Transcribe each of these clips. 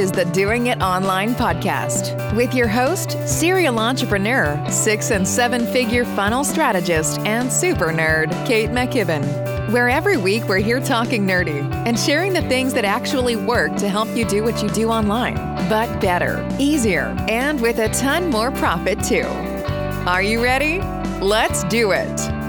is the Doing It Online podcast with your host, serial entrepreneur, six and seven figure funnel strategist, and super nerd, Kate McKibben. Where every week we're here talking nerdy and sharing the things that actually work to help you do what you do online, but better, easier, and with a ton more profit too. Are you ready? Let's do it.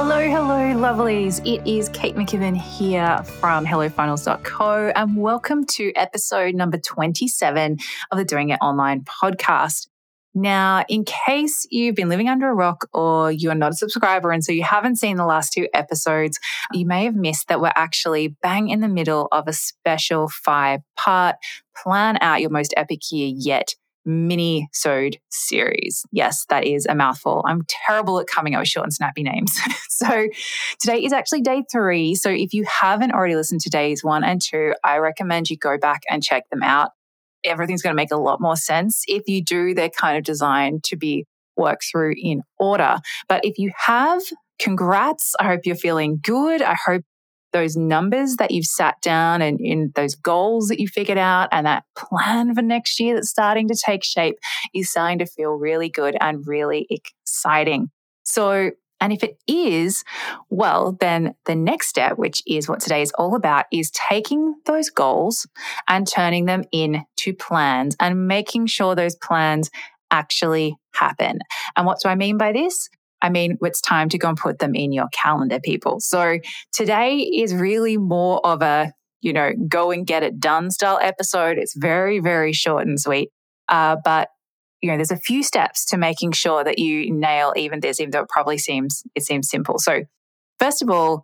Hello, hello, lovelies. It is Kate McKibben here from HelloFunnels.co, and welcome to episode number 27 of the Doing It Online podcast. Now, in case you've been living under a rock or you're not a subscriber and so you haven't seen the last two episodes, you may have missed that we're actually bang in the middle of a special five part plan out your most epic year yet mini sewed series. Yes, that is a mouthful. I'm terrible at coming up with short and snappy names. so today is actually day three. So if you haven't already listened to days one and two, I recommend you go back and check them out. Everything's going to make a lot more sense. If you do, they're kind of designed to be worked through in order. But if you have, congrats. I hope you're feeling good. I hope those numbers that you've sat down and in those goals that you figured out and that plan for next year that's starting to take shape is starting to feel really good and really exciting. So, and if it is, well, then the next step, which is what today is all about, is taking those goals and turning them into plans and making sure those plans actually happen. And what do I mean by this? I mean, it's time to go and put them in your calendar, people. So today is really more of a, you know, go and get it done style episode. It's very, very short and sweet. Uh, but you know, there's a few steps to making sure that you nail even this, even though it probably seems it seems simple. So, first of all,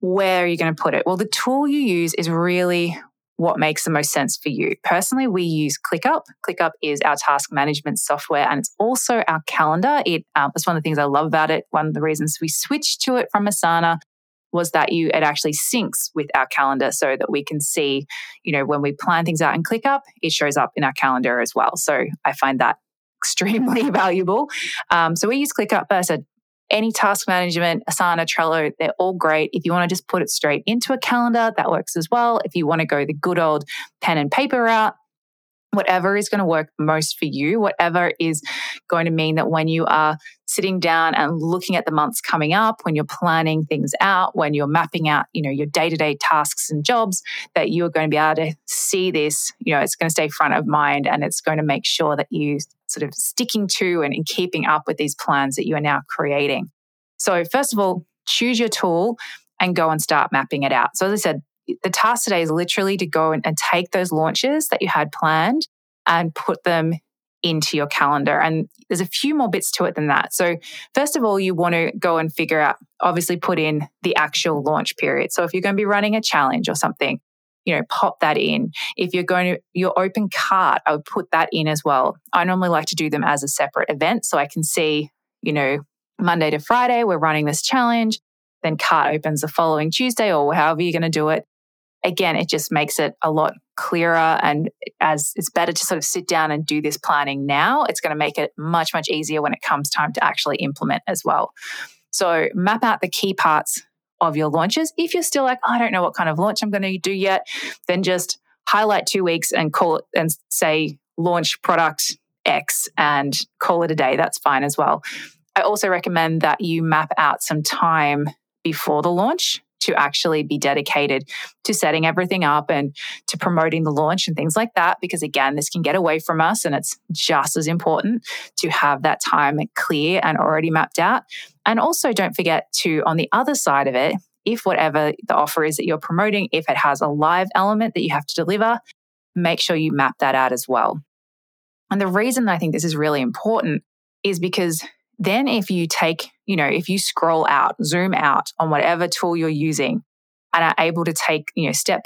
where are you going to put it? Well, the tool you use is really what makes the most sense for you. Personally, we use ClickUp. ClickUp is our task management software and it's also our calendar. It um, one of the things I love about it. One of the reasons we switched to it from Asana was that you it actually syncs with our calendar so that we can see, you know, when we plan things out in ClickUp, it shows up in our calendar as well. So I find that extremely valuable. Um, so we use ClickUp as a any task management, Asana, Trello, they're all great. If you want to just put it straight into a calendar, that works as well. If you want to go the good old pen and paper route, whatever is going to work most for you, whatever is going to mean that when you are sitting down and looking at the months coming up, when you're planning things out, when you're mapping out, you know, your day-to-day tasks and jobs, that you are going to be able to see this, you know, it's going to stay front of mind and it's going to make sure that you sort of sticking to and, and keeping up with these plans that you are now creating. So first of all, choose your tool and go and start mapping it out. So as I said, the task today is literally to go and, and take those launches that you had planned and put them into your calendar. And there's a few more bits to it than that. So, first of all, you want to go and figure out, obviously, put in the actual launch period. So, if you're going to be running a challenge or something, you know, pop that in. If you're going to your open cart, I would put that in as well. I normally like to do them as a separate event so I can see, you know, Monday to Friday, we're running this challenge. Then cart opens the following Tuesday or however you're going to do it again, it just makes it a lot clearer. And as it's better to sort of sit down and do this planning now, it's going to make it much, much easier when it comes time to actually implement as well. So map out the key parts of your launches. If you're still like, I don't know what kind of launch I'm going to do yet, then just highlight two weeks and call it and say launch product X and call it a day. That's fine as well. I also recommend that you map out some time before the launch to actually be dedicated to setting everything up and to promoting the launch and things like that. Because again, this can get away from us and it's just as important to have that time clear and already mapped out. And also don't forget to, on the other side of it, if whatever the offer is that you're promoting, if it has a live element that you have to deliver, make sure you map that out as well. And the reason I think this is really important is because then if you take, you know, if you scroll out, zoom out on whatever tool you're using and are able to take, you know, step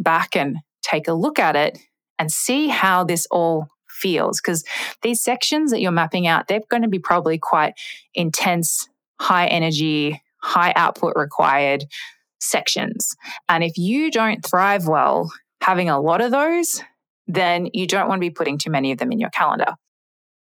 back and take a look at it and see how this all feels because these sections that you're mapping out they're going to be probably quite intense high energy high output required sections. And if you don't thrive well having a lot of those then you don't want to be putting too many of them in your calendar.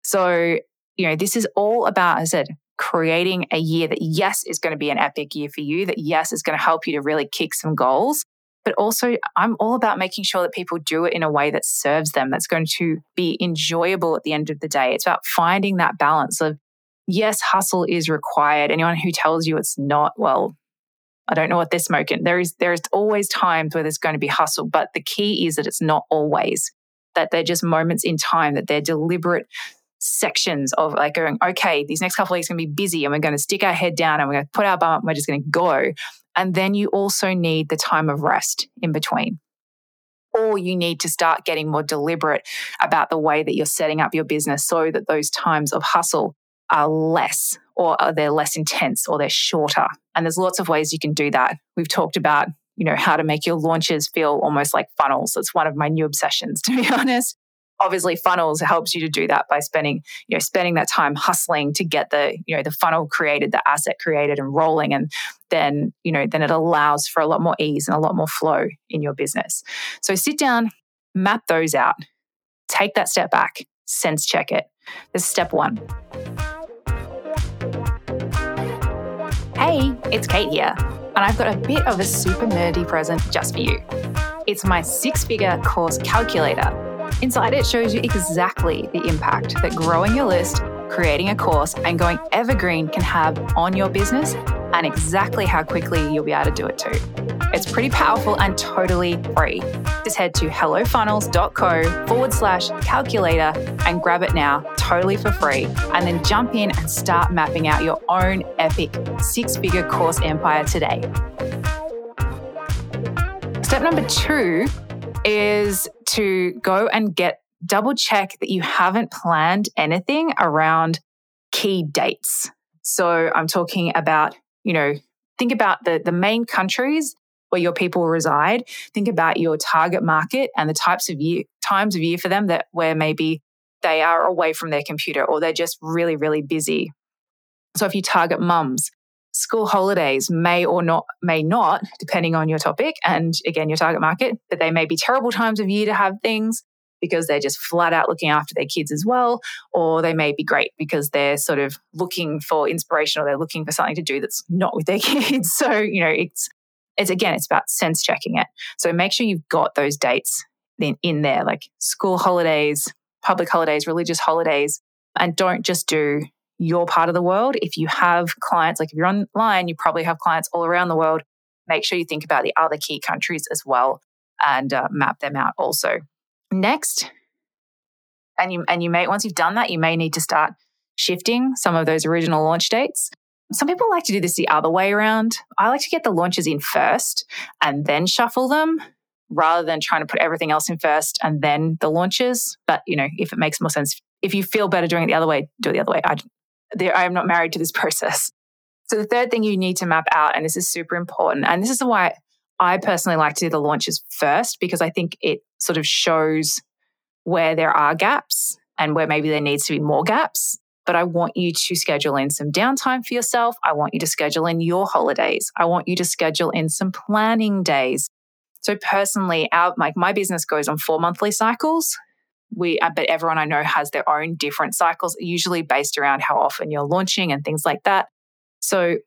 So you know, this is all about, I said, creating a year that, yes, is going to be an epic year for you, that, yes, is going to help you to really kick some goals. But also, I'm all about making sure that people do it in a way that serves them, that's going to be enjoyable at the end of the day. It's about finding that balance of, yes, hustle is required. Anyone who tells you it's not, well, I don't know what they're smoking. There is there is always times where there's going to be hustle, but the key is that it's not always. That they're just moments in time, that they're deliberate sections of like going, okay, these next couple of weeks are going to be busy and we're going to stick our head down and we're going to put our bum up and we're just going to go. And then you also need the time of rest in between. Or you need to start getting more deliberate about the way that you're setting up your business so that those times of hustle are less or uh, they're less intense or they're shorter. And there's lots of ways you can do that. We've talked about, you know, how to make your launches feel almost like funnels. It's one of my new obsessions, to be honest. Obviously, funnels helps you to do that by spending, you know, spending that time hustling to get the, you know, the funnel created, the asset created and rolling. And then, you know, then it allows for a lot more ease and a lot more flow in your business. So sit down, map those out, take that step back, sense check it. This is step one. Hey, it's Kate here, and I've got a bit of a super nerdy present just for you. It's my six figure course calculator. Inside it shows you exactly the impact that growing your list, creating a course, and going evergreen can have on your business and exactly how quickly you'll be able to do it too. It's pretty powerful and totally free. Just head to hellofunnels.co forward slash calculator and grab it now, totally for free. And then jump in and start mapping out your own epic six figure course empire today. Step number two is to go and get double check that you haven't planned anything around key dates. So I'm talking about you know, think about the, the main countries where your people reside. Think about your target market and the types of year, times of year for them that where maybe they are away from their computer or they're just really, really busy. So if you target mums, school holidays may or not may not, depending on your topic and again your target market, but they may be terrible times of year to have things because they're just flat out looking after their kids as well, or they may be great because they're sort of looking for inspiration or they're looking for something to do that's not with their kids. So, you know, it's it's again, it's about sense checking it. So make sure you've got those dates in, in there, like school holidays, public holidays, religious holidays, and don't just do your part of the world. If you have clients, like if you're online, you probably have clients all around the world. Make sure you think about the other key countries as well and uh, map them out also. Next, and you and you may once you've done that, you may need to start shifting some of those original launch dates. Some people like to do this the other way around. I like to get the launches in first and then shuffle them rather than trying to put everything else in first and then the launches. But you know, if it makes more sense, if you feel better doing it the other way, do it the other way. I, I am not married to this process. So the third thing you need to map out, and this is super important, and this is why I personally like to do the launches first because I think it sort of shows where there are gaps and where maybe there needs to be more gaps. But I want you to schedule in some downtime for yourself. I want you to schedule in your holidays. I want you to schedule in some planning days. So personally, our like my business goes on four monthly cycles. We, uh, but everyone I know has their own different cycles, usually based around how often you're launching and things like that. So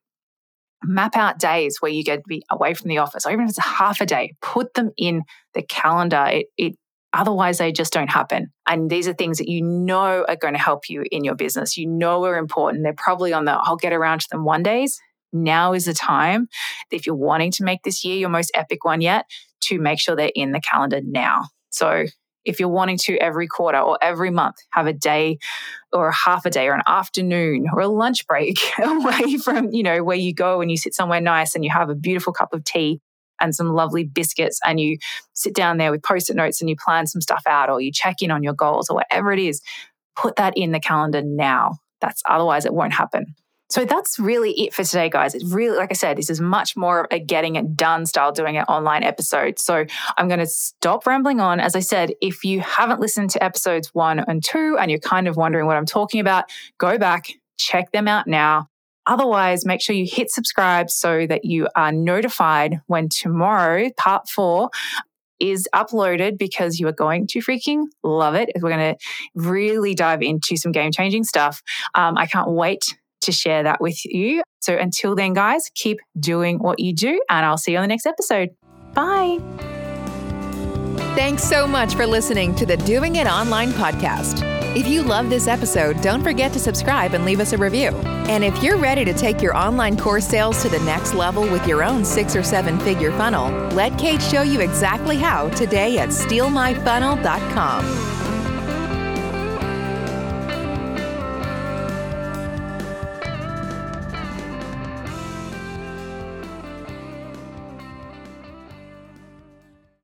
map out days where you get to be away from the office, or even if it's half a day, put them in the calendar. It, it otherwise they just don't happen. And these are things that you know are going to help you in your business. You know are important. They're probably on the I'll get around to them one days. Now is the time if you're wanting to make this year your most epic one yet, to make sure they're in the calendar now. So if you're wanting to every quarter or every month have a day or a half a day or an afternoon or a lunch break away from, you know, where you go and you sit somewhere nice and you have a beautiful cup of tea and some lovely biscuits and you sit down there with post-it notes and you plan some stuff out or you check in on your goals or whatever it is, put that in the calendar now. That's otherwise it won't happen. So that's really it for today, guys. It's really, like I said, this is much more of a getting it done style doing it online episode. So I'm going to stop rambling on. As I said, if you haven't listened to episodes one and two and you're kind of wondering what I'm talking about, go back, check them out now. Otherwise, make sure you hit subscribe so that you are notified when tomorrow, part four, is uploaded because you are going to freaking love it. We're going to really dive into some game changing stuff. Um, I can't wait to share that with you. So until then, guys, keep doing what you do, and I'll see you on the next episode. Bye. Thanks so much for listening to the Doing It Online podcast. If you love this episode, don't forget to subscribe and leave us a review. And if you're ready to take your online course sales to the next level with your own six or seven figure funnel, let Kate show you exactly how today at stealmyfunnel.com.